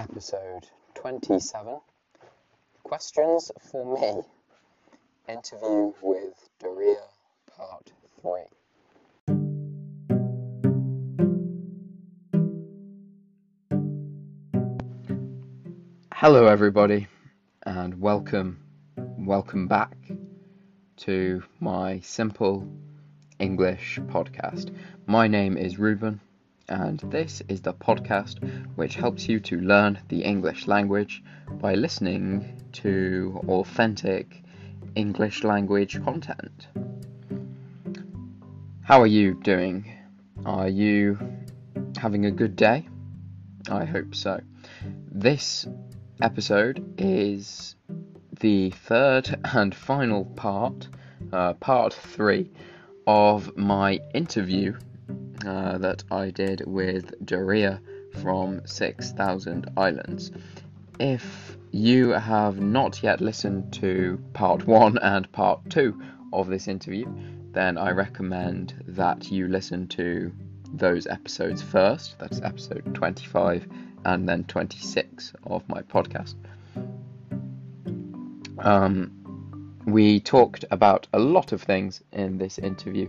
episode 27 Questions for Me Interview with Daria, Part 3. Hello, everybody, and welcome, welcome back to my simple English podcast. My name is Ruben, and this is the podcast which helps you to learn the English language by listening to authentic English language content. How are you doing? Are you having a good day? I hope so. This episode is the third and final part, uh, part three, of my interview uh, that I did with Daria from 6000 Islands. If you have not yet listened to part one and part two of this interview, then I recommend that you listen to those episodes first. That's episode 25 and then 26 of my podcast. Um, we talked about a lot of things in this interview,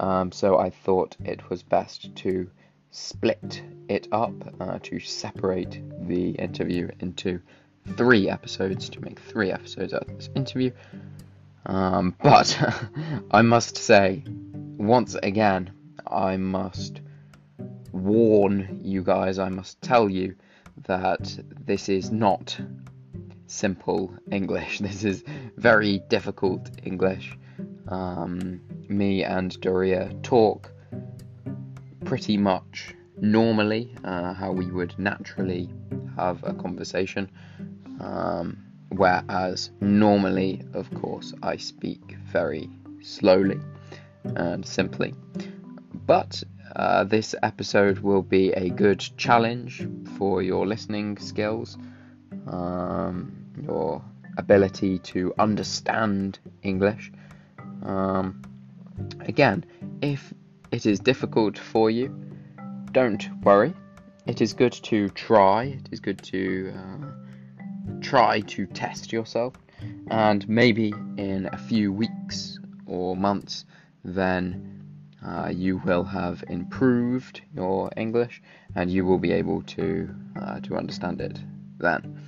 um, so I thought it was best to split it up, uh, to separate the interview into three episodes, to make three episodes out of this interview. Um, but I must say, once again, I must warn you guys, I must tell you that this is not simple English. This is very difficult English. Um, me and Daria talk pretty much normally, uh, how we would naturally have a conversation. Um, whereas normally, of course, I speak very slowly and simply. But uh, this episode will be a good challenge for your listening skills, um, your ability to understand English. Um, again, if it is difficult for you, don't worry. It is good to try. It is good to uh, try to test yourself, and maybe in a few weeks or months, then uh, you will have improved your English, and you will be able to uh, to understand it then.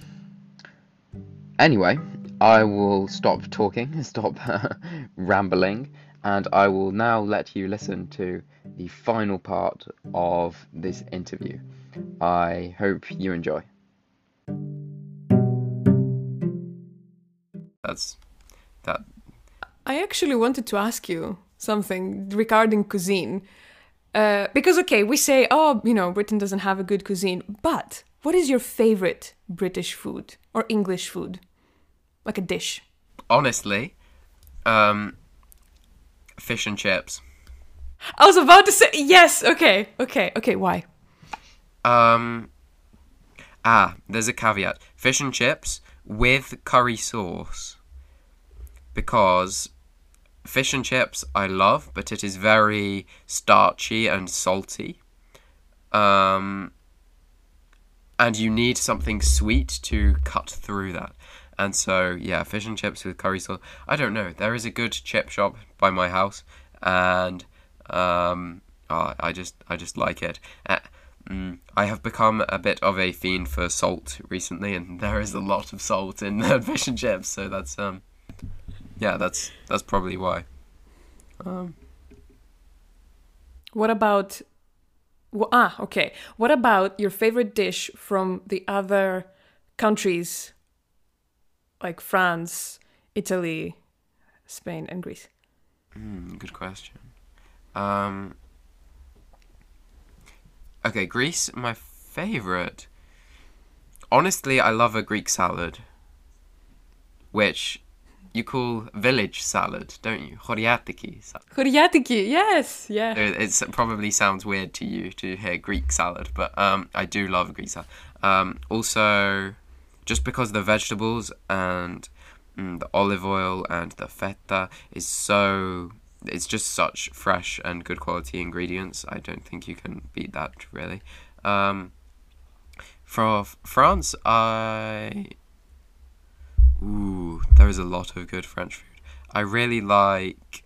Anyway, I will stop talking, stop rambling, and I will now let you listen to the final part of this interview. I hope you enjoy. That's that. I actually wanted to ask you something regarding cuisine. Uh, because, okay, we say, oh, you know, Britain doesn't have a good cuisine, but what is your favorite British food or English food? Like a dish. Honestly, um, fish and chips. I was about to say, yes, okay, okay, okay, why? Um, ah, there's a caveat fish and chips with curry sauce. Because fish and chips I love, but it is very starchy and salty. Um, and you need something sweet to cut through that. And so, yeah, fish and chips with curry sauce. I don't know. There is a good chip shop by my house, and um, oh, I just, I just like it. Uh, mm, I have become a bit of a fiend for salt recently, and there is a lot of salt in the fish and chips. So that's um, yeah, that's that's probably why. Um, what about? Well, ah, okay. What about your favorite dish from the other countries, like France, Italy, Spain, and Greece? Mm, good question. Um, okay, Greece, my favorite. Honestly, I love a Greek salad, which you call village salad, don't you? Choriatiki salad. Choriatiki, yes, yeah. It probably sounds weird to you to hear Greek salad, but um, I do love Greek salad. Um, also, just because the vegetables and mm, the olive oil and the feta is so it's just such fresh and good quality ingredients. I don't think you can beat that really. Um, For France, I. Ooh, there is a lot of good French food. I really like.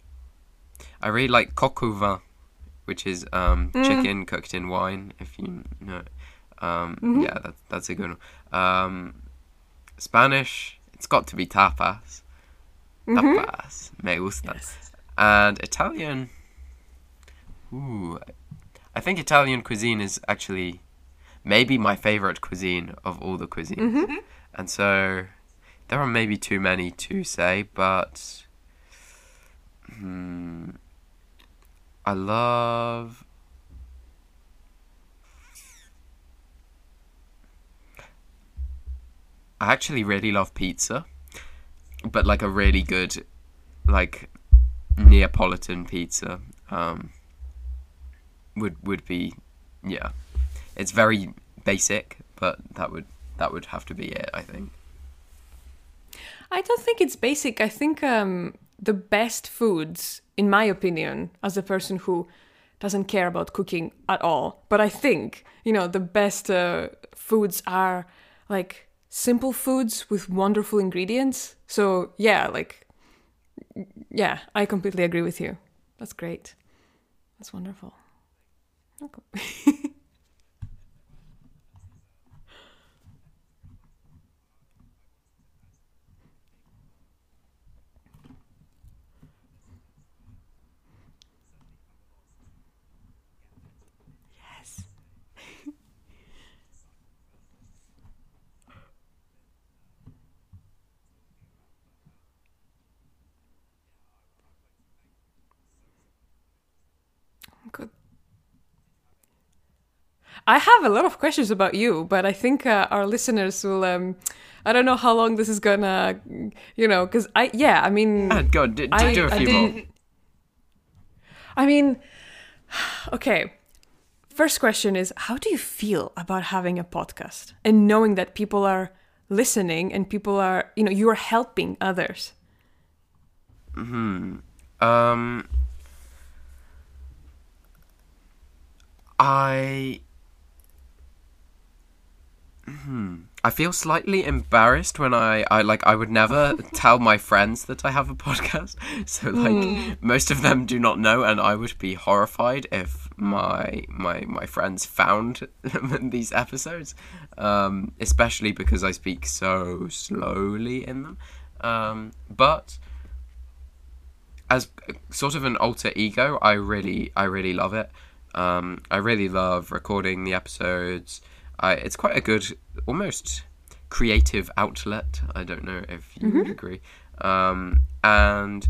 I really like coq au vin, which is um, Mm. chicken cooked in wine. If you know, um, Mm-hmm. yeah, that, that's a good one. Um, Spanish, it's got to be tapas. Tapas, me gusta. Mm-hmm. Yes. And Italian. Ooh, I think Italian cuisine is actually maybe my favorite cuisine of all the cuisines. Mm-hmm. And so there are maybe too many to say, but hmm, I love. I actually really love pizza, but like a really good, like Neapolitan pizza um, would would be yeah. It's very basic, but that would that would have to be it. I think. I don't think it's basic. I think um, the best foods, in my opinion, as a person who doesn't care about cooking at all, but I think, you know, the best uh, foods are like simple foods with wonderful ingredients. So, yeah, like, yeah, I completely agree with you. That's great. That's wonderful. Okay. yes. Good. I have a lot of questions about you, but I think uh, our listeners will. Um, I don't know how long this is gonna, you know, because I yeah, I mean, Ah, go on, do, do, I, do a I few more. didn't- I mean, okay. First question is how do you feel about having a podcast and knowing that people are listening and people are, you know, you are helping others? Hmm. Um, I. Hmm. I feel slightly embarrassed when I, I like I would never tell my friends that I have a podcast. So like most of them do not know and I would be horrified if my my my friends found these episodes. Um, especially because I speak so slowly in them. Um, but as sort of an alter ego, I really, I really love it. Um, I really love recording the episodes. I, it's quite a good, almost creative outlet. I don't know if you would agree. Um, and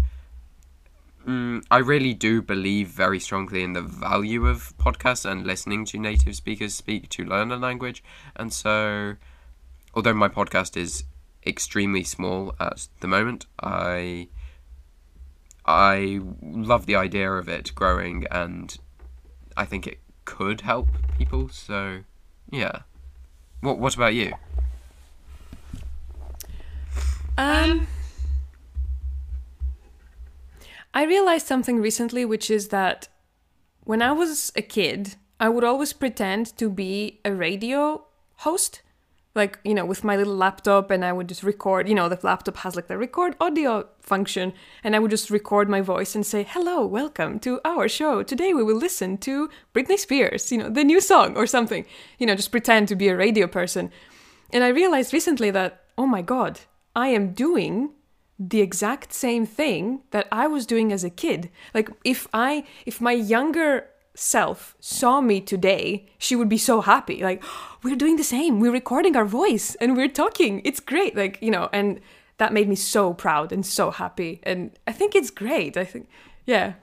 mm, I really do believe very strongly in the value of podcasts and listening to native speakers speak to learn a language. And so, although my podcast is extremely small at the moment, I I love the idea of it growing, and I think it could help people. So, yeah. What What about you? Um, I realized something recently, which is that when I was a kid, I would always pretend to be a radio host. Like, you know, with my little laptop, and I would just record. You know, the laptop has like the record audio function, and I would just record my voice and say, Hello, welcome to our show. Today we will listen to Britney Spears, you know, the new song or something. You know, just pretend to be a radio person. And I realized recently that, oh my God, I am doing the exact same thing that I was doing as a kid. Like if I if my younger self saw me today, she would be so happy. Like we're doing the same. We're recording our voice and we're talking. It's great. Like, you know, and that made me so proud and so happy. And I think it's great. I think yeah.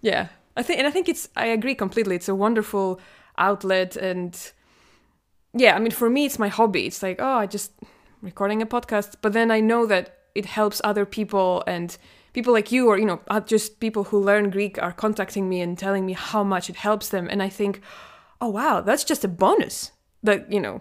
Yeah. I think and I think it's I agree completely. It's a wonderful outlet and yeah, I mean, for me, it's my hobby. It's like, oh, I just recording a podcast, but then I know that it helps other people and people like you, or you know, uh, just people who learn Greek are contacting me and telling me how much it helps them, and I think, oh wow, that's just a bonus. That you know,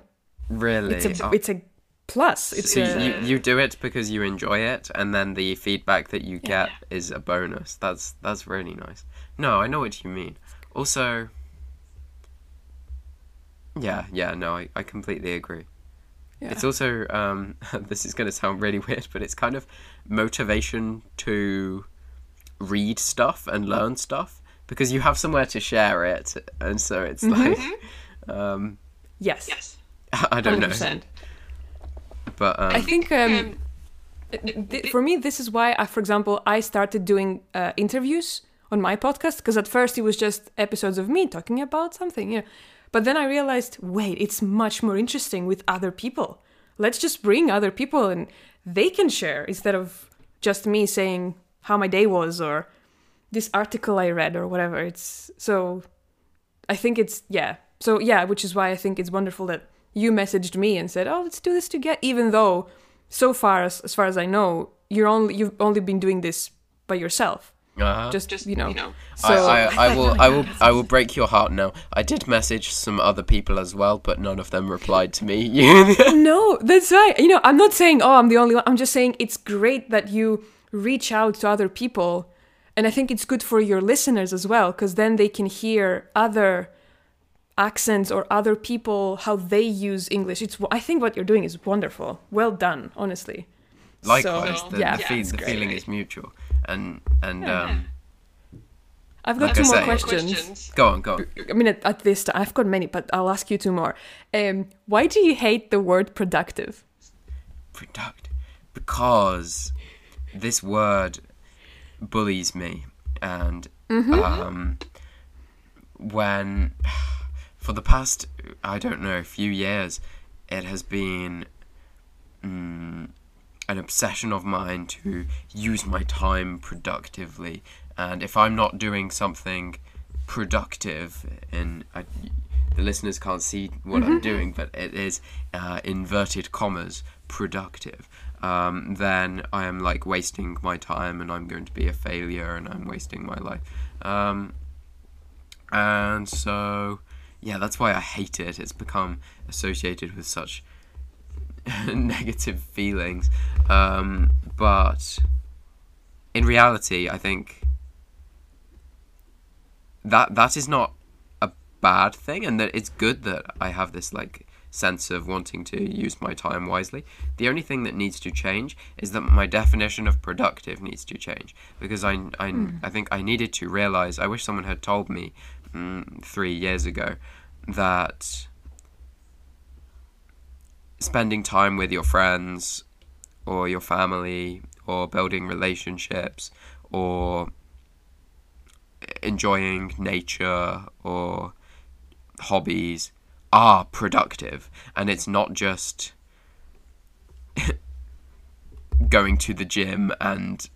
Really? it's a Oh, it's a plus. It's so a, you, you do it because you enjoy it, and then the feedback that you get is a bonus. That's that's really nice. No, I know what you mean. Also, Yeah, yeah, no, I, I completely agree. Yeah. It's also um, this is going to sound really weird, but it's kind of motivation to read stuff and learn stuff because you have somewhere to share it, and so it's like um, yes. Yes. I don't know, 100%. but um, I think um, th- for me, this is why, I, for example, I started doing uh, interviews on my podcast because at first it was just episodes of me talking about something, you know. But then I realized, wait, it's much more interesting with other people. Let's just bring other people and they can share instead of just me saying how my day was or this article I read or whatever. It's so I think it's yeah. So yeah, which is why I think it's wonderful that you messaged me and said, "Oh, let's do this together." Even though, so far as, as far as I know, you're only you've only been doing this by yourself. Uh-huh. Just Just you know. you know. So I, I, I will I will I will break your heart now. I did message some other people as well, but none of them replied to me. No, that's right. You know, I'm not saying, oh, I'm the only one. I'm just saying it's great that you reach out to other people. And I think it's good for your listeners as well, because then they can hear other accents or other people how they use English. It's I think what you're doing is wonderful. Well done, honestly. Likewise, So, the, yeah, the, fe- it's the feeling is mutual, and and um, I've got Like two more questions. go on, go on. I mean, at, at this time, I've got many, but I'll ask you two more. Um, why do you hate the word productive? Product, because this word bullies me, and um, when for the past I don't know a few years, it has been mm, an obsession of mine to use my time productively, and if I'm not doing something productive, and I, the listeners can't see what I'm doing, but it is uh, inverted commas productive. Um, then I am like wasting my time, and I'm going to be a failure, and I'm wasting my life. Um, and so, yeah, that's why I hate it. It's become associated with such negative feelings. Um, but in reality, I think that that is not a bad thing, and that it's good that I have this like sense of wanting to use my time wisely. The only thing that needs to change is that my definition of productive needs to change because I I, I think I needed to realize. I wish someone had told me mm, three years ago that spending time with your friends or your family or building relationships or enjoying nature or hobbies are productive. And it's not just going to the gym and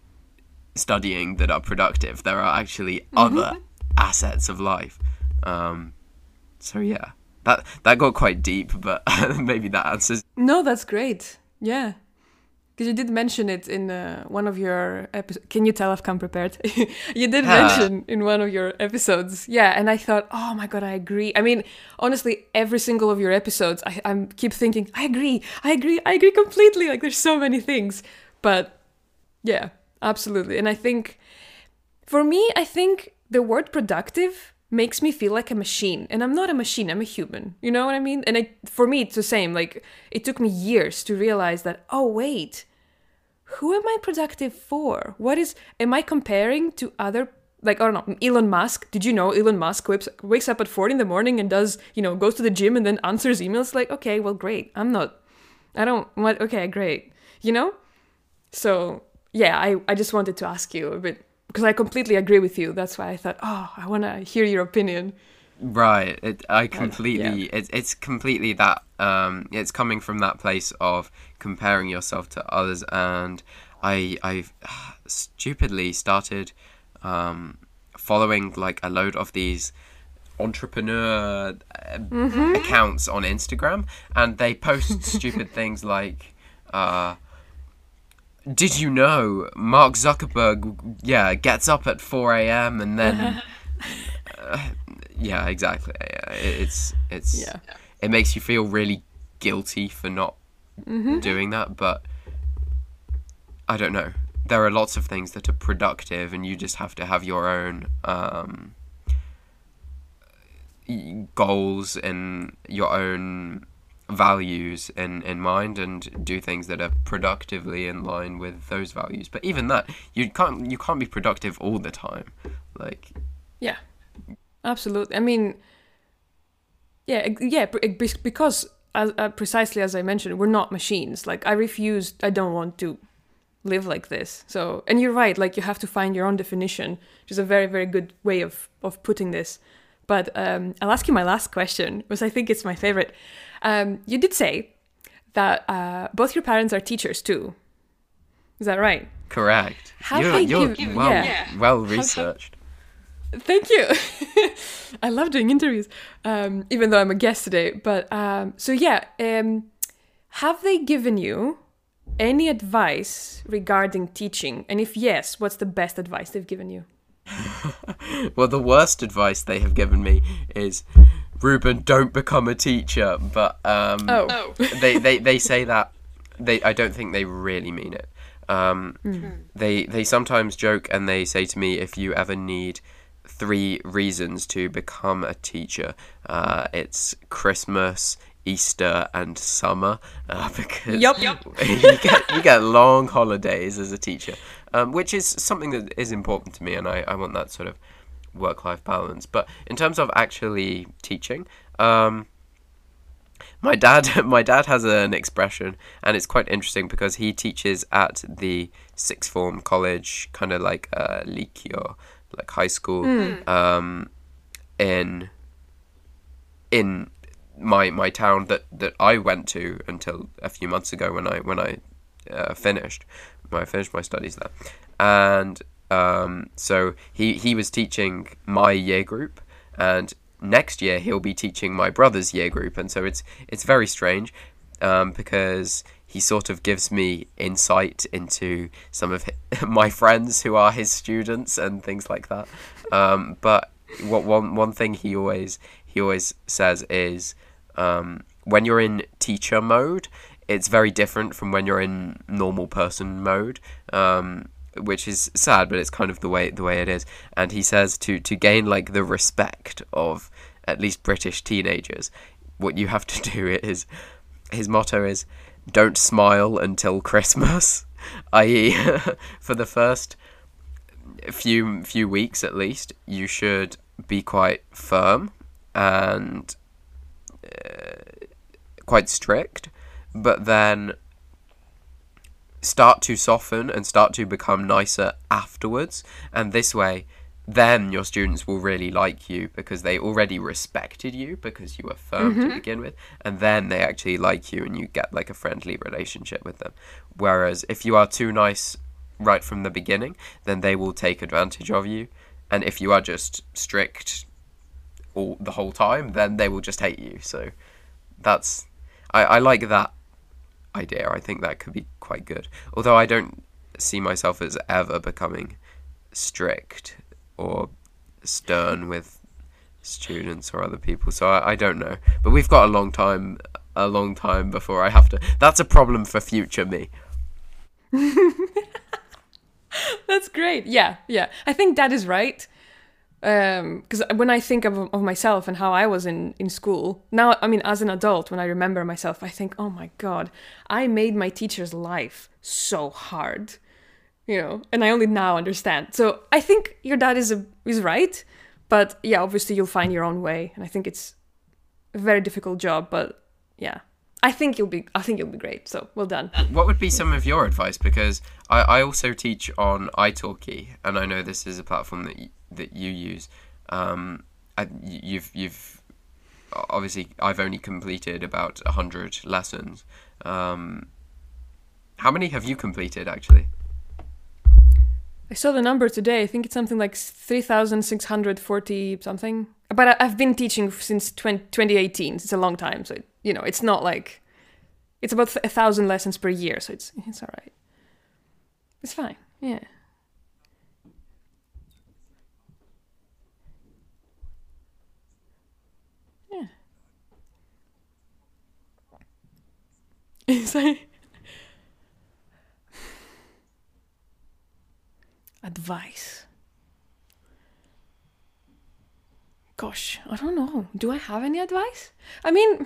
studying that are productive. There are actually other assets of life. Um, so yeah that that got quite deep but maybe that answers No, that's great. Yeah. Because you did mention it in uh, one of your episodes. Can you tell I've come prepared? you did mention in one of your episodes. Yeah, and I thought, oh my god, I agree. I mean, honestly, every single of your episodes, I I'm keep thinking, I agree, I agree, I agree completely. Like, there's so many things, but yeah, absolutely. And I think, for me, I think the word productive makes me feel like a machine and i'm not a machine i'm a human you know what i mean? And it, for me it's the same like it took me years to realize that oh wait who am i productive for? What is am i comparing to other like i don't know elon musk? Did you know elon musk wakes, wakes up at 4 in the morning and does you know goes to the gym and then answers emails like okay well great i'm not i don't what okay great you know? So yeah i i just wanted to ask you a bit because i completely agree with you that's why i thought oh i want to hear your opinion Right. It, I completely. It's it's completely that. Um, it's coming from that place of comparing yourself to others, and I I've stupidly started um, following like a load of these entrepreneur uh, accounts on Instagram, and they post stupid things like. Uh, did you know Mark Zuckerberg, yeah, gets up at 4 a.m. and then yeah, exactly. It- It's it's Yeah. it makes you feel really guilty for not doing that, but I don't know. There are lots of things that are productive, and you just have to have your own um, goals and your own values in, in mind and do things that are productively in line with those values. But even that, you can't you can't be productive all the time. Like Yeah, absolutely. I mean, yeah, yeah, because as, uh, precisely as I mentioned, we're not machines. Like I refuse. I don't want to live like this. So, and you're right. Like you have to find your own definition, which is a very, very good way of of putting this. But um, I'll ask you my last question, because I think it's my favorite. Um, you did say that uh, both your parents are teachers too. Is that right? correct. Have you're they you're give- well yeah. well researched. Thank you. I love doing interviews, um, even though I'm a guest today. But um, so yeah, um, have they given you any advice regarding teaching? And if yes, what's the best advice they've given you? Well, the worst advice they have given me is, Ruben, don't become a teacher. But um, Oh, they, they they say that they I don't think they really mean it. Um, They they sometimes joke and they say to me, if you ever need three reasons to become a teacher, uh, it's Christmas, Easter, and summer. Uh, because Yup. Yup. you get you get long holidays as a teacher, um, which is something that is important to me, and I, I want that sort of work life balance. But in terms of actually teaching, um, my dad my dad has an expression, and it's quite interesting because he teaches at the sixth form college, kind of like uh, Likio, like high school, um, in in my my town that, that I went to until a few months ago when I when I uh, finished when I finished my studies there, and um, so he he was teaching my year group, and next year he'll be teaching my brother's year group, and so it's it's very strange um, because he sort of gives me insight into some of hi- my friends who are his students and things like that. Um, but what one one thing he always he always says is um, when you're in teacher mode, it's very different from when you're in normal person mode. Um, which is sad, but it's kind of the way the way it is. And he says to to gain like the respect of at least British teenagers, what you have to do is his motto is don't smile until Christmas, i.e., for the first few few weeks at least, you should be quite firm and uh, quite strict, but then start to soften and start to become nicer afterwards, and this way. Then your students will really like you because they already respected you because you were firm to mm-hmm. begin with, and then they actually like you and you get like a friendly relationship with them. Whereas if you are too nice right from the beginning, then they will take advantage of you. And if you are just strict all the whole time, then they will just hate you. So that's I, I like that idea. I think that could be quite good. Although I don't see myself as ever becoming strict or stern with students or other people. So I, I don't know. But we've got a long time a long time before I have to that's a problem for future me. That's great. Yeah, yeah. I think that is right. Um, because when I think of, of myself and how I was in, in school, now, I mean, as an adult, when I remember myself, I think, oh my God, I made my teacher's life so hard, you know, and I only now understand. So I think your dad is, a, is right. But yeah, obviously you'll find your own way. And I think it's a very difficult job, but yeah. I think you'll be I think you'll be great. So well done. What would be some of your advice? Because I, I also teach on italki, and I know this is a platform that that you use. Um, I, you've you've obviously I've only completed about hundred lessons. Um, how many have you completed actually? I saw the number today. I think it's something like 3,640 something. But I- I've been teaching since 20, 2018. It's a long time. So, it, you know, it's not like. It's about a thousand lessons per year. So it's, it's all right. It's fine. Yeah. It's like. Advice. gosh, I don't know. Do I have any advice? I mean,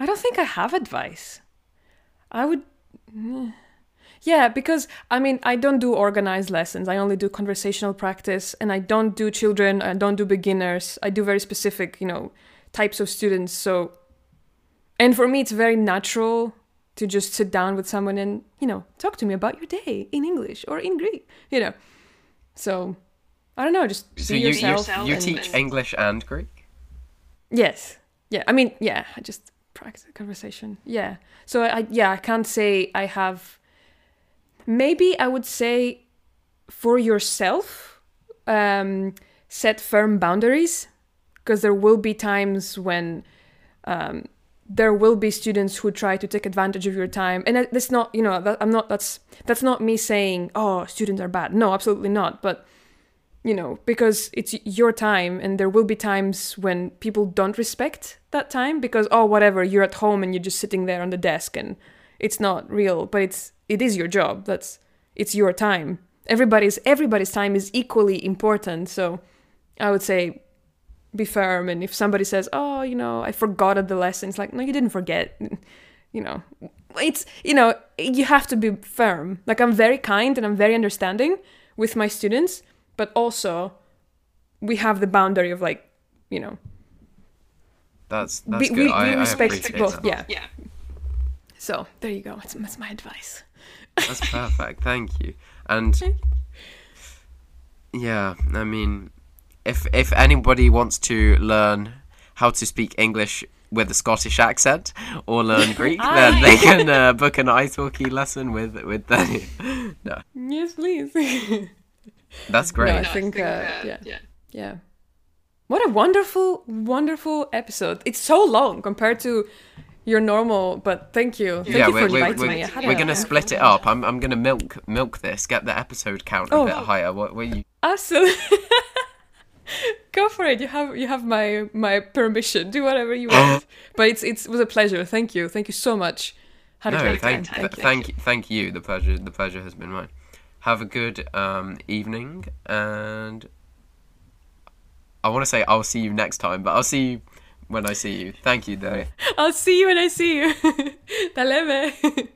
I don't think I have advice. I would. Yeah, because I mean, I don't do organized lessons. I only do conversational practice, and I don't do children. I don't do beginners. I do very specific, you know, types of students. So, and for me, it's very natural to just sit down with someone and you know talk to me about your day in English or in Greek. You know, so I don't know. Just So be you yourself. you, you and- teach English and Greek? Yes. Yeah. I mean, yeah. I just practice conversation. Yeah. So I yeah I can't say I have. Maybe I would say, for yourself, um, set firm boundaries, because there will be times when. Um, there will be students who try to take advantage of your time and that- that's not you know that, i'm not that's that's not me saying oh students are bad no absolutely not but you know, because it's your time and there will be times when people don't respect that time because oh whatever, you're at home and you're just sitting there on the desk and it's not real, but it's it is your job. That's it's your time. Everybody's everybody's time is equally important. So I would say be firm and if somebody says, "Oh, you know, I forgot at the lesson." It's like, "No, you didn't forget." You know, it's you know, you have to be firm. Like I'm very kind and I'm very understanding with my students, but also we have the boundary of like, you know, That's that's we, good. we, I, we I respect appreciate both. that. Yeah. So there you go. That's, that's my advice. That's perfect. Thank you. And yeah, I mean, if if anybody wants to learn how to speak English with a Scottish accent or learn Greek, then they can uh, book an italki lesson with with Danny. No, Yes, please. that's no, great. I think, uh, yeah, yeah. What a wonderful, wonderful episode. It's so long compared to your normal, but thank you. Thank yeah, you we're, for we're, inviting me. We're, had we're gonna split it up. I'm I'm gonna milk milk this, get the episode count a Oh. bit higher. What were you? Absolutely. Go for it. You have you have my my permission. Do whatever you want. but it's it's it was a pleasure. Thank you. Thank you so much. Had a No, great thank time. th- thank you. thank you. The pleasure the pleasure has been mine. Have a good um, evening, and I want to say I'll see you next time, but I'll see you when I see you. Thank you, Day. I'll see you when I see you. Talebe.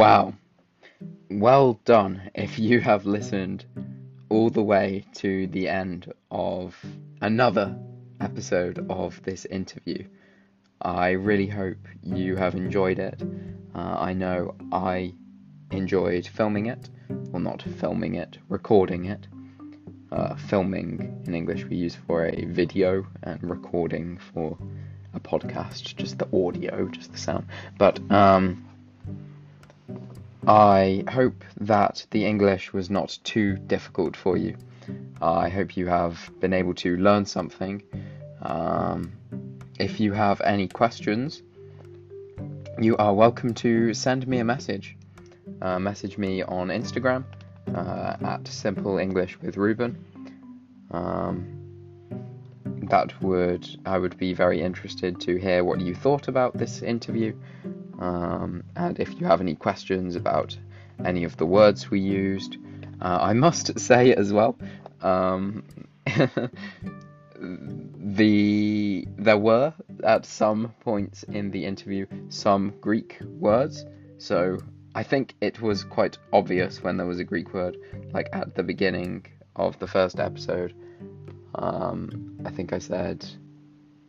Wow. Well done if you have listened all the way to the end of another episode of this interview. I really hope you have enjoyed it. Uh, I know I enjoyed filming it, well, not filming it, recording it. Uh, filming in English we use for a video, and recording for a podcast, just the audio, just the sound. But um, I hope that the English was not too difficult for you. I hope you have been able to learn something. Um, if you have any questions, you are welcome to send me a message. Uh, message me on Instagram uh, at Simple English with Ruben. Um, that would I would be very interested to hear what you thought about this interview. Um, and if you have any questions about any of the words we used, uh, I must say as well, um, the there were at some points in the interview some Greek words, so I think it was quite obvious when there was a Greek word, like at the beginning of the first episode. Um, I think I said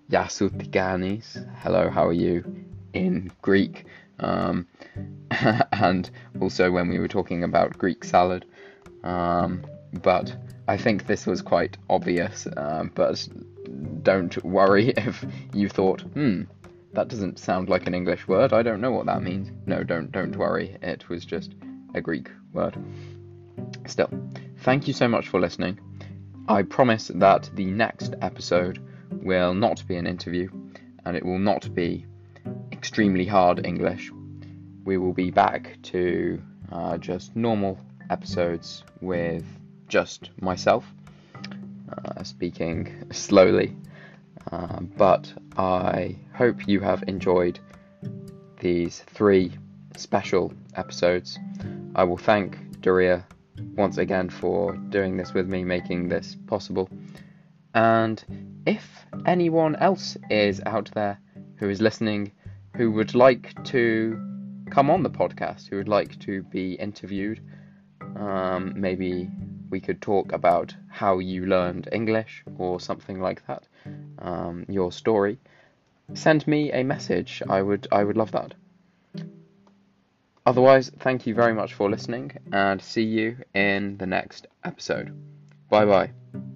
Yasutikanis, hello, how are you? In Greek, um, and also when we were talking about Greek salad. Um, but I think this was quite obvious. Um, but don't worry if you thought, hmm, that doesn't sound like an English word. I don't know what that means. No, don't don't worry. It was just a Greek word. Still, thank you so much for listening. I promise that the next episode will not be an interview, and it will not be extremely hard English. We will be back to uh, just normal episodes with just myself uh, speaking slowly. Uh, but I hope you have enjoyed these three special episodes. I will thank Daria once again for doing this with me, making this possible. And if anyone else is out there who is listening who would like to come on the podcast, who would like to be interviewed, um, maybe we could talk about how you learned English or something like that, um, your story. Send me a message. I would I would love that. Otherwise, thank you very much for listening and see you in the next episode. Bye bye.